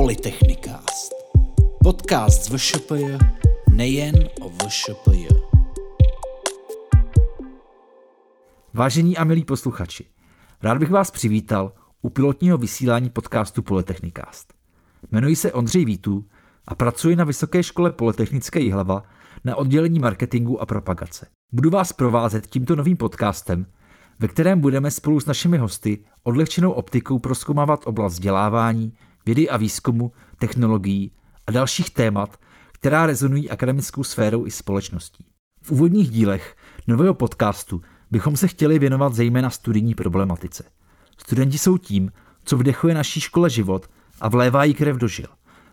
Polytechnikast. Podcast z VŠPJ nejen o VŠPJ. Vážení a milí posluchači, rád bych vás přivítal u pilotního vysílání podcastu Polytechnikast. Jmenuji se Ondřej Vítů a pracuji na Vysoké škole Polytechnické Jihlava na oddělení marketingu a propagace. Budu vás provázet tímto novým podcastem, ve kterém budeme spolu s našimi hosty odlehčenou optikou proskoumávat oblast vzdělávání, vědy a výzkumu, technologií a dalších témat, která rezonují akademickou sférou i společností. V úvodních dílech nového podcastu bychom se chtěli věnovat zejména studijní problematice. Studenti jsou tím, co vdechuje naší škole život a vlévá jí krev do žil.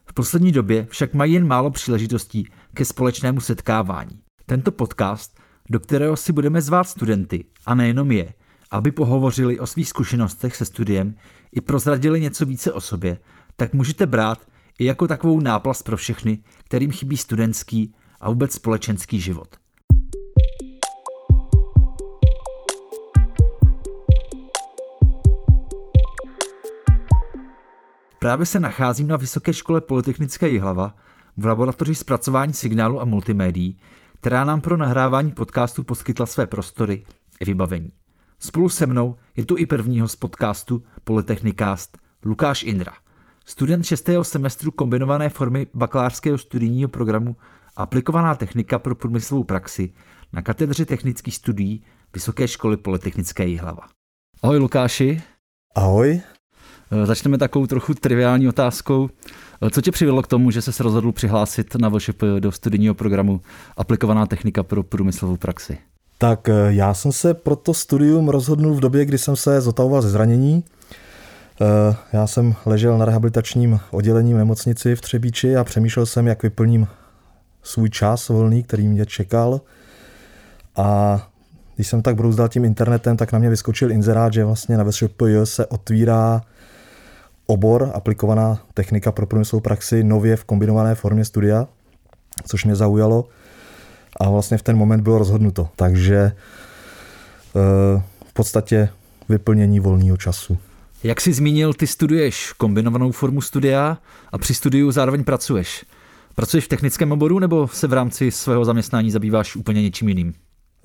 V poslední době však mají jen málo příležitostí ke společnému setkávání. Tento podcast, do kterého si budeme zvát studenty, a nejenom je, aby pohovořili o svých zkušenostech se studiem i prozradili něco více o sobě, tak můžete brát i jako takovou náplast pro všechny, kterým chybí studentský a vůbec společenský život. Právě se nacházím na Vysoké škole Polytechnické Jihlava v laboratoři zpracování signálu a multimédií, která nám pro nahrávání podcastu poskytla své prostory i vybavení. Spolu se mnou je tu i prvního z podcastu Polytechnikast Lukáš Indra, student 6. semestru kombinované formy bakalářského studijního programu Aplikovaná technika pro průmyslovou praxi na katedře technických studií Vysoké školy Polytechnické Jihlava. Ahoj Lukáši. Ahoj. Eh, začneme takovou trochu triviální otázkou. Eh, co tě přivedlo k tomu, že se rozhodl přihlásit na VŠP do studijního programu Aplikovaná technika pro průmyslovou praxi? Tak eh, já jsem se pro to studium rozhodnul v době, kdy jsem se zotavoval ze zranění. Já jsem ležel na rehabilitačním oddělení v nemocnici v Třebíči a přemýšlel jsem, jak vyplním svůj čas volný, který mě čekal. A když jsem tak brouzdal tím internetem, tak na mě vyskočil inzerát, že vlastně na VŠPJ se otvírá obor aplikovaná technika pro průmyslovou praxi nově v kombinované formě studia, což mě zaujalo a vlastně v ten moment bylo rozhodnuto. Takže eh, v podstatě vyplnění volného času. Jak jsi zmínil, ty studuješ kombinovanou formu studia a při studiu zároveň pracuješ. Pracuješ v technickém oboru nebo se v rámci svého zaměstnání zabýváš úplně něčím jiným?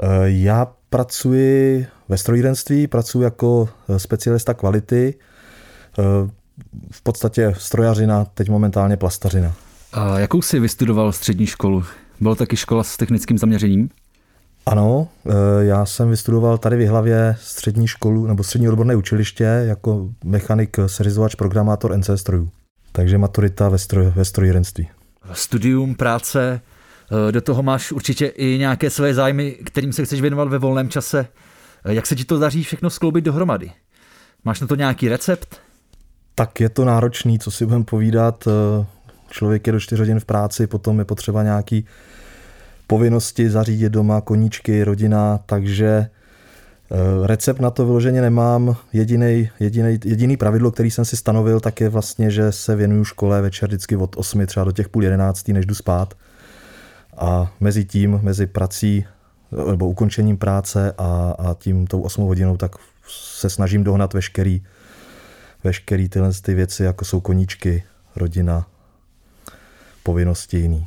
Eh, já pracuji ve strojírenství, pracuji jako eh, specialista kvality v podstatě strojařina, teď momentálně plastařina. A jakou jsi vystudoval střední školu? Byla taky škola s technickým zaměřením? Ano, e, já jsem vystudoval tady v hlavě střední školu nebo střední odborné učiliště jako mechanik, serizovač, programátor NC strojů. Takže maturita ve, stroj, ve strojírenství. Studium, práce, e, do toho máš určitě i nějaké své zájmy, kterým se chceš věnovat ve volném čase. E, jak se ti to daří všechno skloubit dohromady? Máš na to nějaký recept? tak je to náročný, co si budeme povídat. Eh, člověk je do 4 hodin v práci, potom je potřeba nějaký povinnosti zařídit doma, koníčky, rodina, takže eh, recept na to vyloženě nemám. Jediný, jediný, jediný pravidlo, který jsem si stanovil, tak je vlastně, že se věnuju škole večer vždycky od 8 třeba do těch půl jedenáctý, než jdu spát. A mezi tím, mezi prací nebo ukončením práce a, a tím tou 8 hodinou, tak se snažím dohnat veškerý veškeré tyhle ty věci, jako jsou koníčky, rodina, povinnosti jiný.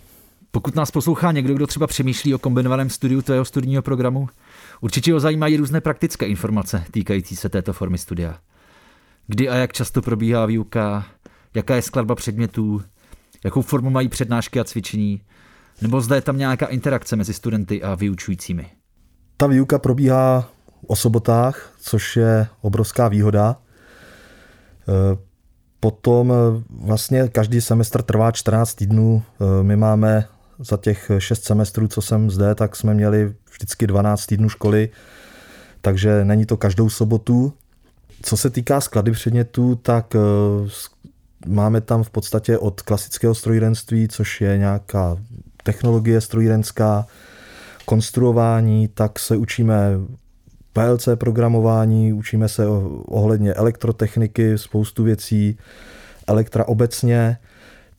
Pokud nás poslouchá někdo, kdo třeba přemýšlí o kombinovaném studiu tvého studijního programu, určitě ho zajímají různé praktické informace týkající se této formy studia. Kdy a jak často probíhá výuka, jaká je skladba předmětů, jakou formu mají přednášky a cvičení, nebo zda je tam nějaká interakce mezi studenty a vyučujícími. Ta výuka probíhá o sobotách, což je obrovská výhoda, Eh, potom eh, vlastně každý semestr trvá 14 týdnů. Eh, my máme za těch 6 semestrů, co jsem zde, tak jsme měli vždycky 12 týdnů školy, takže není to každou sobotu. Co se týká sklady předmětů, tak máme tam v podstatě od klasického strojírenství, což je nějaká technologie strojírenská, konstruování, tak se učíme PLC programování, učíme se ohledně elektrotechniky, spoustu věcí, elektra obecně,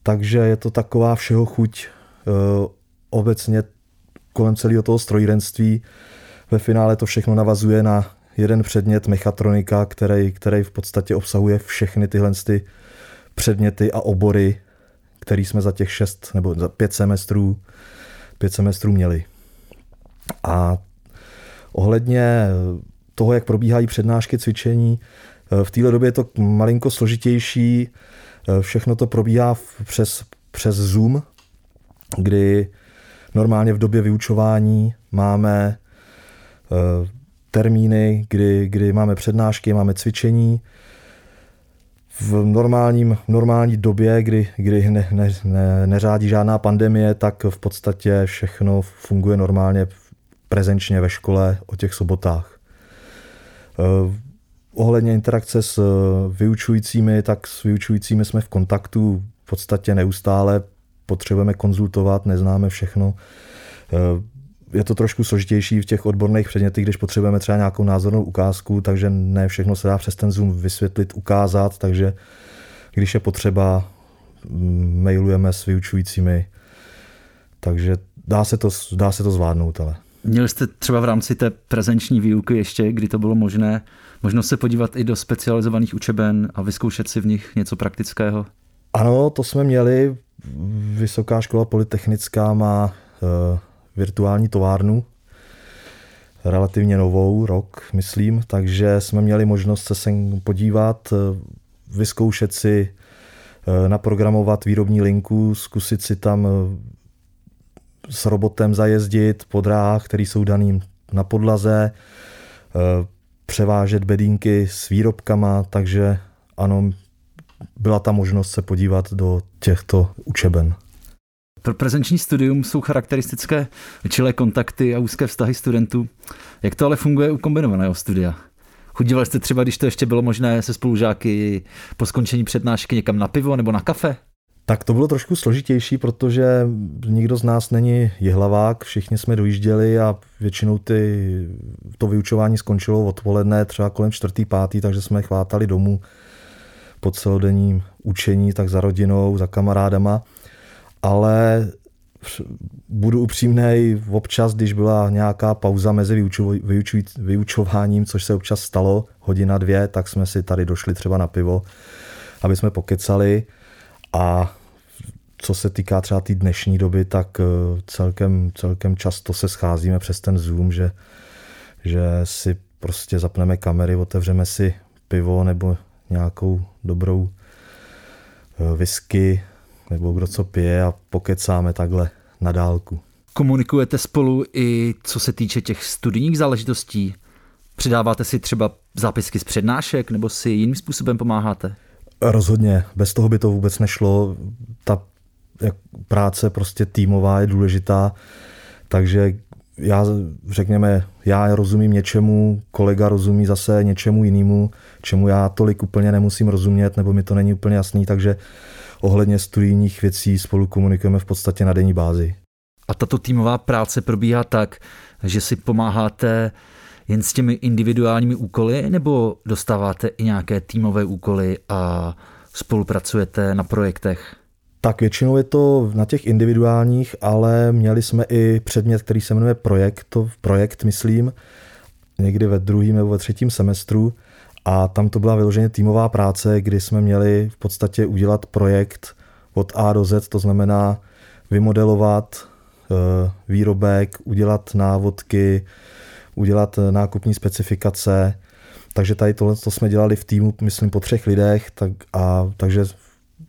takže je to taková všeho chuť eh, obecně kolem celého toho strojírenství. Ve finále to všechno navazuje na jeden předmět mechatronika, který, který v podstatě obsahuje všechny tyhle ty předměty a obory, který jsme za těch šest nebo za pět semestrů, pět semestrů měli. A ohledně toho, jak probíhají přednášky, cvičení, v této době je to malinko složitější. Všechno to probíhá přes, přes Zoom, kdy normálně v době vyučování máme eh, termíny, kdy, kdy máme přednášky, máme cvičení. V normálním, normální době, kdy, kdy ne, ne, ne, neřádí žádná pandemie, tak v podstatě všechno funguje normálně prezenčně ve škole o těch sobotách. Eh, ohledně interakce s vyučujícími, tak s vyučujícími jsme v kontaktu v podstatě neustále, potřebujeme konzultovat, neznáme všechno. Eh, je to trošku složitější v těch odborných předmětech, když potřebujeme třeba nějakou názornou ukázku, takže ne všechno se dá přes ten Zoom vysvětlit, ukázat, takže když je potřeba, mm, mailujeme s vyučujícími, takže dá se to, dá se to zvládnout, ale. Měli jste třeba v rámci té prezenční výuky ještě, kdy to bylo možné, možnost se podívat i do specializovaných učeben a vyzkoušet si v nich něco praktického? Ano, to jsme měli. Vysoká škola polytechnická má uh, virtuální továrnu, relativně novou, rok, myslím, takže jsme měli možnost se sem podívat, uh, vyzkoušet si, uh, naprogramovat výrobní linku, zkusit si tam s robotem zajezdit po dráhách, které jsou daným na podlaze, převážet bedínky s výrobkama, takže ano, byla ta možnost se podívat do těchto učeben. Pro prezenční studium jsou charakteristické čilé kontakty a úzké vztahy studentů. Jak to ale funguje u kombinovaného studia? Chodívali jste třeba, když to ještě bylo možné se spolužáky po skončení přednášky někam na pivo nebo na kafe? Tak to bylo trošku složitější, protože nikdo z nás není jihlavák, všichni jsme dojížděli a většinou ty, to vyučování skončilo odpoledne třeba kolem čtvrtý, pátý, takže jsme chvátali domů po celodenním učení, tak za rodinou, za kamarádama. Ale budu upřímný, občas, když byla nějaká pauza mezi vyučováním, což se občas stalo, hodina, dvě, tak jsme si tady došli třeba na pivo, aby jsme pokecali. A co se týká třeba té tý dnešní doby, tak eh, celkem, celkem často se scházíme přes ten Zoom, že, že si prostě zapneme kamery, otevřeme si pivo nebo nějakou dobrou eh, whisky nebo kdo co pije a pokecáme takhle na dálku. Komunikujete spolu i co se týče těch studijních záležitostí? Přidáváte si třeba zápisky z přednášek nebo si jiným způsobem pomáháte? Rozhodně, bez toho by to vůbec nešlo. Ta práce prostě týmová je důležitá, takže já, řekněme, já rozumím něčemu, kolega rozumí zase něčemu jinému, čemu já tolik úplně nemusím rozumět, nebo mi to není úplně jasný, takže ohledně studijních věcí spolu komunikujeme v podstatě na denní bázi. A tato týmová práce probíhá tak, že si pomáháte jen s těmi individuálními úkoly, nebo dostáváte i nějaké týmové úkoly a spolupracujete na projektech? Tak většinou je to na těch individuálních, ale měli jsme i předmět, který se jmenuje projekt, to projekt myslím, někdy ve druhém nebo ve třetím semestru. A tam to byla vyloženě týmová práce, kdy jsme měli v podstatě udělat projekt od A do Z, to znamená vymodelovat eh, výrobek, udělat návodky, udělat eh, nákupní specifikace, takže tady tohle to jsme dělali v týmu, myslím, po třech lidech, tak a, takže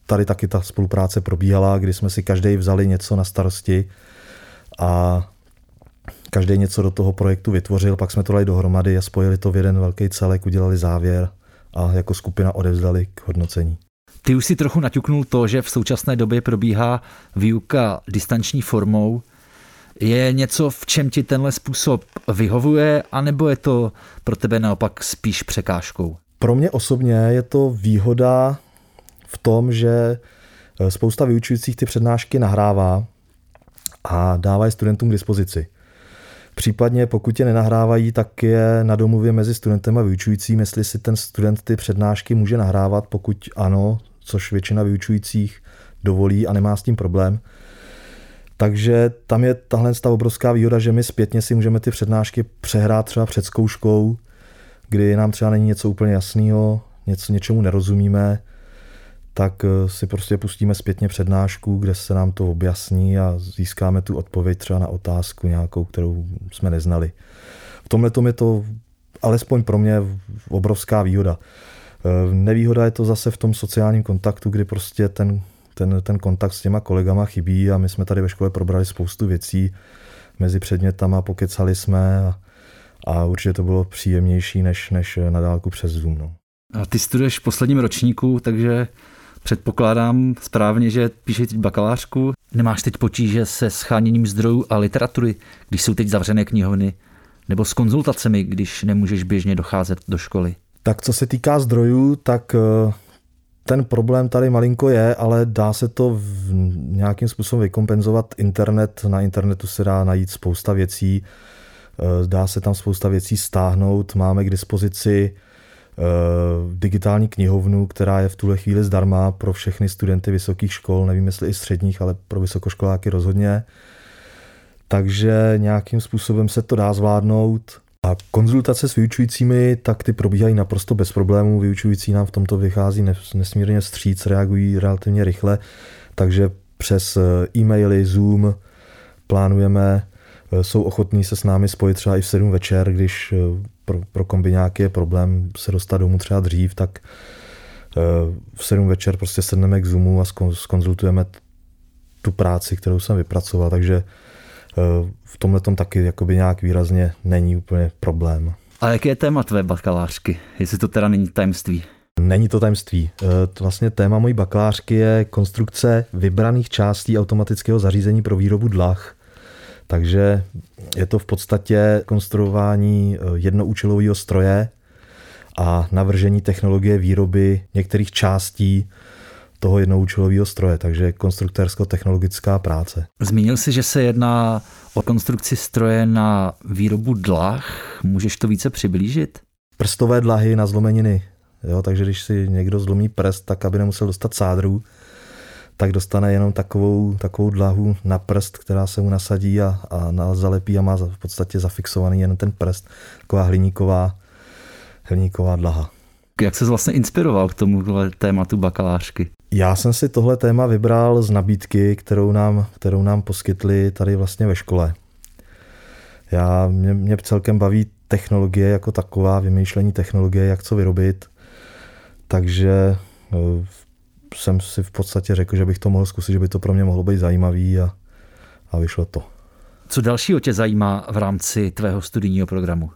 tady taky ta spolupráce probíhala, kdy jsme si každý vzali něco na starosti a každý něco do toho projektu vytvořil, pak jsme to dali dohromady a spojili to v jeden velký celek, udělali závěr a jako skupina odevzdali k hodnocení. Ty už si trochu naťuknul to, že v současné době probíhá výuka distanční formou. Je něco, v čem ti tenhle způsob vyhovuje, anebo je to pro tebe naopak spíš překážkou? Pro mě osobně je to výhoda v tom, že eh, spousta vyučujících ty přednášky nahrává a dává je studentům k dispozici. Případně pokud je nenahrávají, tak je na domluvě mezi studentem a vyučujícím, jestli si ten student ty přednášky může nahrávat, pokud ano, což většina vyučujících dovolí a nemá s tím problém. Takže tam je tahle ta obrovská výhoda, že my zpětně si můžeme ty přednášky přehrát třeba před zkouškou, kdy nám třeba není něco úplně jasného, něco něčemu nerozumíme, tak eh, si prostě pustíme zpětně přednášku, kde se nám to objasní a získáme tu odpověď třeba na otázku nějakou, kterou jsme neznali. V tomhle tom je to alespoň pro mě obrovská výhoda. Eh, nevýhoda je to zase v tom sociálním kontaktu, kdy prostě ten, ten, ten kontakt s těma kolegama chybí a my jsme tady ve škole probrali spoustu věcí mezi předmětama, pokecali jsme a, a určitě to bylo příjemnější než, než na dálku přes Zoom. No. A ty studuješ v posledním ročníku, takže předpokládám správně, že píšeš teď bakalářku. Nemáš teď potíže se scháněním zdrojů a literatury, když jsou teď zavřené knihovny, nebo s konzultacemi, když nemůžeš běžně docházet do školy? Tak co se týká zdrojů, tak eh, ten problém tady malinko je, ale dá se to v nějakým způsobem vykompenzovat. Internet, na internetu se dá najít spousta věcí, eh, dá se tam spousta věcí stáhnout, máme k dispozici digitální knihovnu, která je v tuhle chvíli zdarma pro všechny studenty vysokých škol, nevím jestli i středních, ale pro vysokoškoláky rozhodně. Takže nějakým způsobem se to dá zvládnout. A konzultace s vyučujícími, tak ty probíhají naprosto bez problémů. Vyučující nám v tomto vychází nesmírně stříc, reagují relativně rychle, takže přes eh, e-maily, Zoom plánujeme, eh, jsou ochotní se s námi spojit třeba i v 7 večer, když eh, pro, pro kombiňáky je problém se dostat domů třeba dřív, tak v 7 večer prostě sedneme k Zoomu a skonzultujeme tu práci, kterou jsem vypracoval, takže v tomhle tom taky jakoby nějak výrazně není úplně problém. A jaké je téma tvé bakalářky, jestli to teda není tajemství? Není to tajemství. E, vlastně téma mojí bakalářky je konstrukce vybraných částí automatického zařízení pro výrobu dlah. Takže je to v podstatě konstruování e, jednoúčelového stroje a navržení technologie výroby některých částí toho jednoúčelového stroje, takže konstruktérsko-technologická práce. Zmínil jsi, že se jedná o konstrukci stroje na výrobu dlah. Můžeš to více přiblížit? Prstové dlahy na zlomeniny. Jo, takže když si někdo zlomí prst, tak aby nemusel dostat sádru, tak dostane jenom takovou, takovou dlahu na prst, která se mu nasadí a, a na, zalepí a má v podstatě zafixovaný jen ten prst. Taková hliníková, hliníková dlaha. Jak se vlastně inspiroval k tomu tématu bakalářky? Já jsem si tohle téma vybral z nabídky, kterou nám, kterou nám poskytli tady vlastně ve škole. Já, mě, mě celkem baví technologie jako taková, vymýšlení technologie, jak co vyrobit. Takže no, jsem si v podstatě řekl, že bych to mohl zkusit, že by to pro mě mohlo být zajímavý a, a vyšlo to. Co dalšího tě zajímá v rámci tvého studijního programu?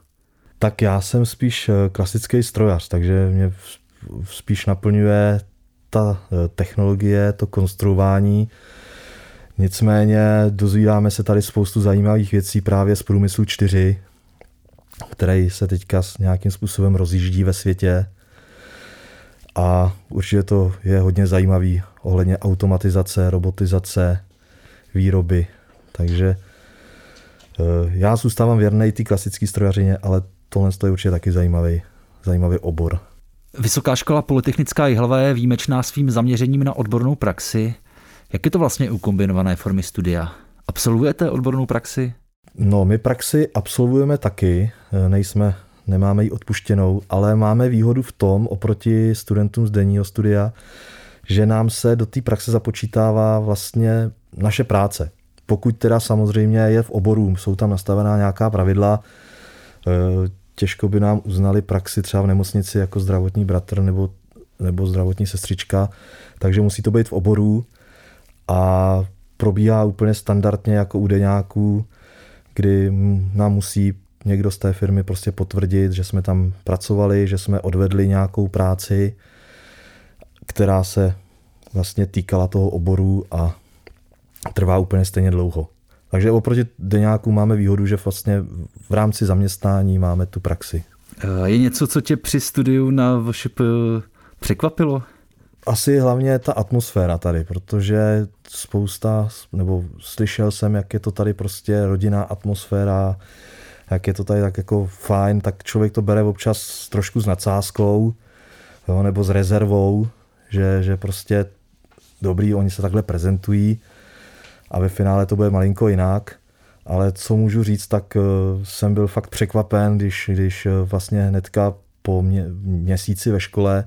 Tak já jsem spíš eh, klasický strojař, takže mě spíš naplňuje ta eh, technologie, to konstruování. Nicméně dozvídáme se tady spoustu zajímavých věcí právě z průmyslu 4, který se teďka s nějakým způsobem rozjíždí ve světě. A určitě to je hodně zajímavý ohledně automatizace, robotizace, výroby. Takže eh, já zůstávám věrný té klasické strojařině, ale tohle je určitě taky zajímavý, zajímavý obor. Vysoká škola Polytechnická Jihlava je výjimečná svým zaměřením na odbornou praxi. Jak je to vlastně u kombinované formy studia? Absolvujete odbornou praxi? No, my praxi absolvujeme taky, nejsme, nemáme ji odpuštěnou, ale máme výhodu v tom, oproti studentům z denního studia, že nám se do té praxe započítává vlastně naše práce. Pokud teda samozřejmě je v oboru, jsou tam nastavená nějaká pravidla, těžko by nám uznali praxi třeba v nemocnici jako zdravotní bratr nebo, nebo zdravotní sestřička, takže musí to být v oboru a probíhá úplně standardně jako u deňáků, kdy nám musí někdo z té firmy prostě potvrdit, že jsme tam pracovali, že jsme odvedli nějakou práci, která se vlastně týkala toho oboru a trvá úplně stejně dlouho. Takže oproti deňáku máme výhodu, že vlastně v rámci zaměstnání máme tu praxi. Je něco, co tě při studiu na VŠP překvapilo? Asi hlavně ta atmosféra tady, protože spousta, nebo slyšel jsem, jak je to tady prostě rodinná atmosféra, jak je to tady tak jako fajn, tak člověk to bere občas trošku s nadsázkou, jo, nebo s rezervou, že, že prostě dobrý, oni se takhle prezentují, a ve finále to bude malinko jinak. Ale co můžu říct, tak eh, jsem byl fakt překvapen, když, když eh, vlastně hnedka po mě, měsíci ve škole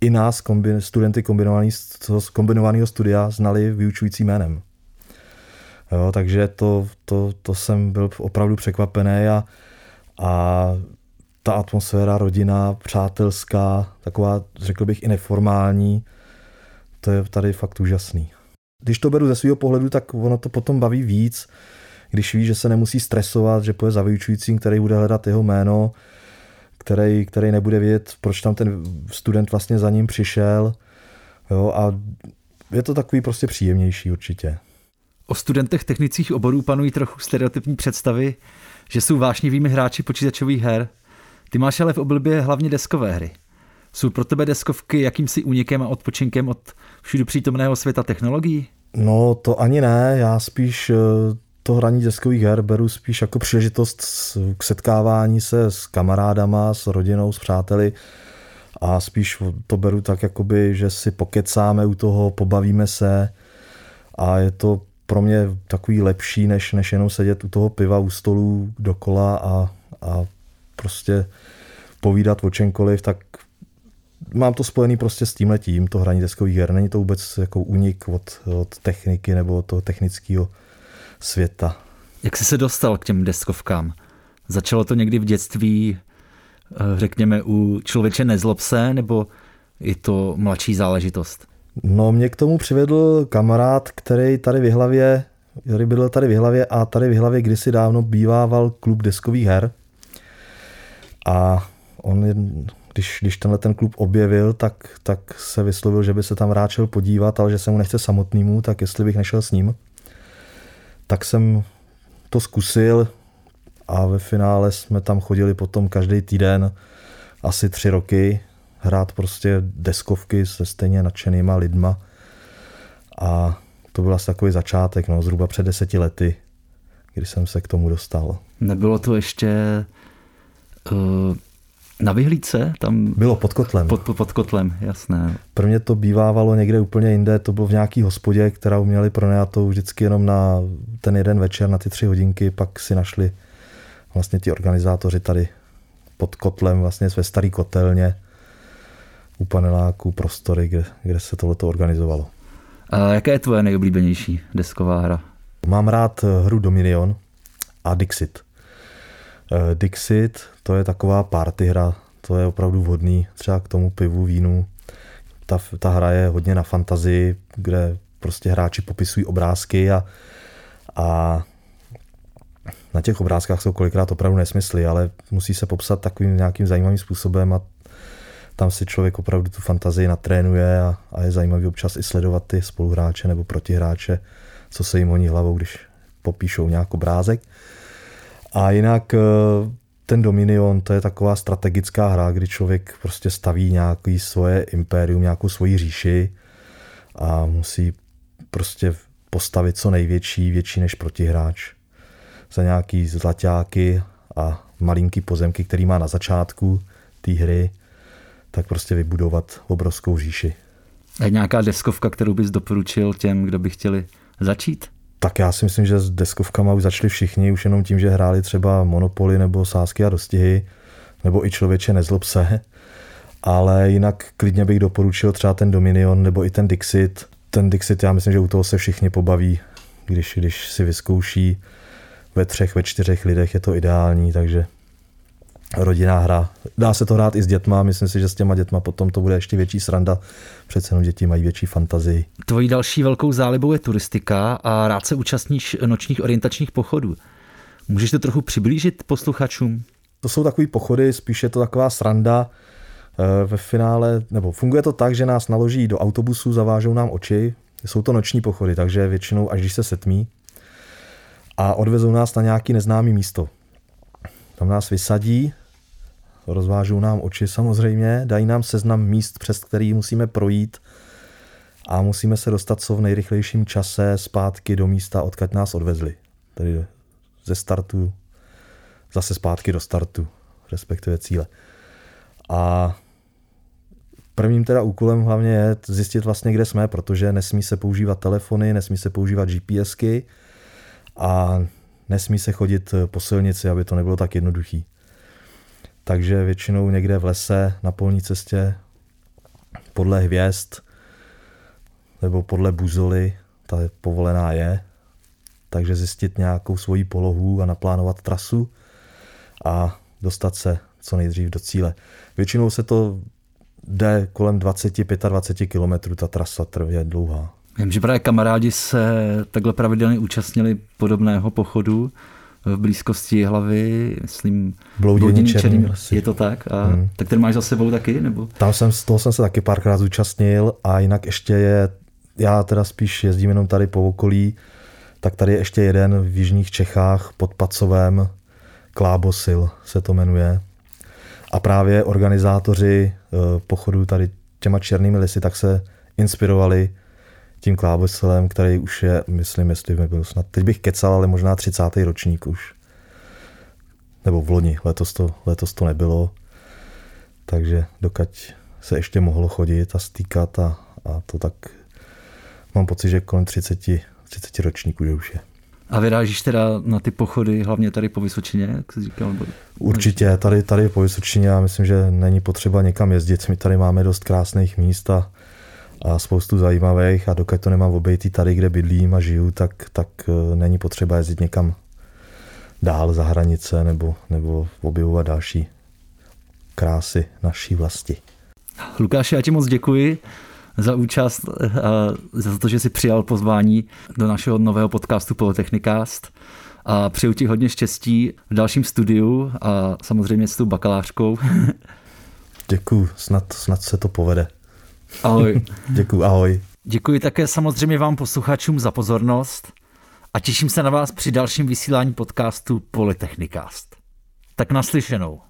i nás, kombin, studenty kombinovaného studia, znali vyučující jménem. Jo, takže to, to, to jsem byl opravdu překvapený a, a ta atmosféra rodina, přátelská, taková, řekl bych, i neformální, to je tady fakt úžasný. Když to beru ze svého pohledu, tak ono to potom baví víc, když ví, že se nemusí stresovat, že poje za vyučujícím, který bude hledat jeho jméno, který, který nebude vědět, proč tam ten student vlastně za ním přišel. Jo, a je to takový prostě příjemnější určitě. O studentech technických oborů panují trochu stereotypní představy, že jsou vášnivými hráči počítačových her. Ty máš ale v oblibě hlavně deskové hry. Jsou pro tebe deskovky jakýmsi únikem a odpočinkem od všude přítomného světa technologií? No to ani ne, já spíš eh, to hraní deskových her beru spíš jako příležitost k setkávání se s kamarádama, s rodinou, s přáteli a spíš to beru tak, jakoby, že si pokecáme u toho, pobavíme se a je to pro mě takový lepší, než, než jenom sedět u toho piva u stolu dokola a, a prostě povídat o čemkoliv, tak mám to spojený prostě s tím letím, to hraní deskových her. Není to vůbec jako únik od, od techniky nebo od toho technického světa. Jak jsi se dostal k těm deskovkám? Začalo to někdy v dětství, eh, řekněme, u člověče nezlob se, nebo je to mladší záležitost? No, mě k tomu přivedl kamarád, který tady v hlavě, který byl tady v hlavě a tady v hlavě kdysi dávno bývával klub deskových her. A on, když, když tenhle ten klub objevil, tak, tak se vyslovil, že by se tam rád šel podívat, ale že se mu nechce samotnému, tak jestli bych nešel s ním tak jsem to zkusil a ve finále jsme tam chodili potom každý týden asi tři roky hrát prostě deskovky se stejně nadšenýma lidma a to byl asi takový začátek, no, zhruba před deseti lety, kdy jsem se k tomu dostal. Nebylo to ještě uh, na vyhlídce? Tam... Bylo pod kotlem. Pod, pod, pod kotlem, jasné. Prvně to bývávalo někde úplně jinde, to bylo v nějaký hospodě, kterou měli pronajatou vždycky jenom na ten jeden večer, na ty tři hodinky, pak si našli vlastně ti organizátoři tady pod kotlem, vlastně ve starý kotelně u paneláku prostory, kde, kde se tohleto organizovalo. A jaká je tvoje nejoblíbenější desková hra? Mám rád hru Dominion a Dixit. Eh, Dixit, to je taková party hra, to je opravdu vhodný třeba k tomu pivu, vínu. Ta, ta hra je hodně na fantazii, kde prostě hráči popisují obrázky a, a na těch obrázkách jsou kolikrát opravdu nesmysly, ale musí se popsat takovým nějakým zajímavým způsobem a tam si člověk opravdu tu fantazii natrénuje a, a je zajímavý občas i sledovat ty spoluhráče nebo protihráče, co se jim honí hlavou, když popíšou nějaký obrázek. A jinak eh, ten Dominion, to je taková strategická hra, kdy člověk prostě staví nějaký svoje impérium, nějakou svoji říši a musí prostě postavit co největší, větší než protihráč. Za nějaký zlaťáky a malinký pozemky, který má na začátku té hry, tak prostě vybudovat obrovskou říši. A nějaká deskovka, kterou bys doporučil těm, kdo by chtěli začít? Tak já si myslím, že s deskovkama už začali všichni, už jenom tím, že hráli třeba Monopoly nebo Sásky a dostihy, nebo i člověče nezlob se. Ale jinak klidně bych doporučil třeba ten Dominion nebo i ten Dixit. Ten Dixit, já myslím, že u toho se všichni pobaví, když, když si vyzkouší ve třech, ve čtyřech lidech je to ideální, takže rodinná hra. Dá se to hrát i s dětma, myslím si, že s těma dětma potom to bude ještě větší sranda, přece jenom děti mají větší fantazii. Tvojí další velkou zálibou je turistika a rád se účastníš nočních orientačních pochodů. Můžeš to trochu přiblížit posluchačům? To jsou takové pochody, spíš je to taková sranda. Eh, ve finále, nebo funguje to tak, že nás naloží do autobusu, zavážou nám oči. Jsou to noční pochody, takže většinou až když se setmí a odvezou nás na nějaký neznámý místo. Tam nás vysadí, rozvážou nám oči samozřejmě, dají nám seznam míst, přes který musíme projít a musíme se dostat co v nejrychlejším čase zpátky do místa, odkud nás odvezli. Tedy ze startu zase zpátky do startu, respektive cíle. A prvním teda úkolem hlavně je zjistit vlastně, kde jsme, protože nesmí se používat telefony, nesmí se používat GPSky a nesmí se chodit po silnici, aby to nebylo tak jednoduchý takže většinou někde v lese, na polní cestě podle hvězd nebo podle buzoly, ta je povolená je, takže zjistit nějakou svoji polohu a naplánovat trasu a dostat se co nejdřív do cíle. Většinou se to jde kolem 20-25 km, ta trasa trvě dlouhá. Vím, že právě kamarádi se takhle pravidelně účastnili podobného pochodu v blízkosti hlavy, myslím, Bloudění černým Je to tak? A hmm. tak ten máš za sebou taky? Nebo? Tam jsem, z toho jsem se taky párkrát zúčastnil a jinak ještě je, já teda spíš jezdím jenom tady po okolí, tak tady je ještě jeden v Jižních Čechách pod Pacovem, Klábosil se to jmenuje. A právě organizátoři eh, pochodu tady těma černými lisy tak se inspirovali tím Klábosilem, který už je, myslím, jestli by byl snad, teď bych kecal, ale možná 30. ročník už. Nebo v loni, letos to, letos to nebylo. Takže dokud se ještě mohlo chodit a stýkat a, a to tak mám pocit, že kolem 30, 30 ročníků že už je. A vyrážíš teda na ty pochody, hlavně tady po Vysočině, jak jsi říkal? Nebo... Určitě, tady, tady po Vysočině, já myslím, že není potřeba někam jezdit. My tady máme dost krásných míst a, a spoustu zajímavých a dokud to nemám obejtý tady, kde bydlím a žiju, tak, tak eh, není potřeba jezdit někam dál za hranice nebo, nebo objevovat další krásy naší vlasti. Lukáši, já ti moc děkuji za účast a za to, že jsi přijal pozvání do našeho nového podcastu Politechnikast a přeju ti hodně štěstí v dalším studiu a samozřejmě s tou bakalářkou. Děkuji, snad, snad se to povede. Ahoj. Děkuji, ahoj. Děkuji také samozřejmě vám posluchačům za pozornost a těším se na vás při dalším vysílání podcastu Politechnikast. Tak naslyšenou.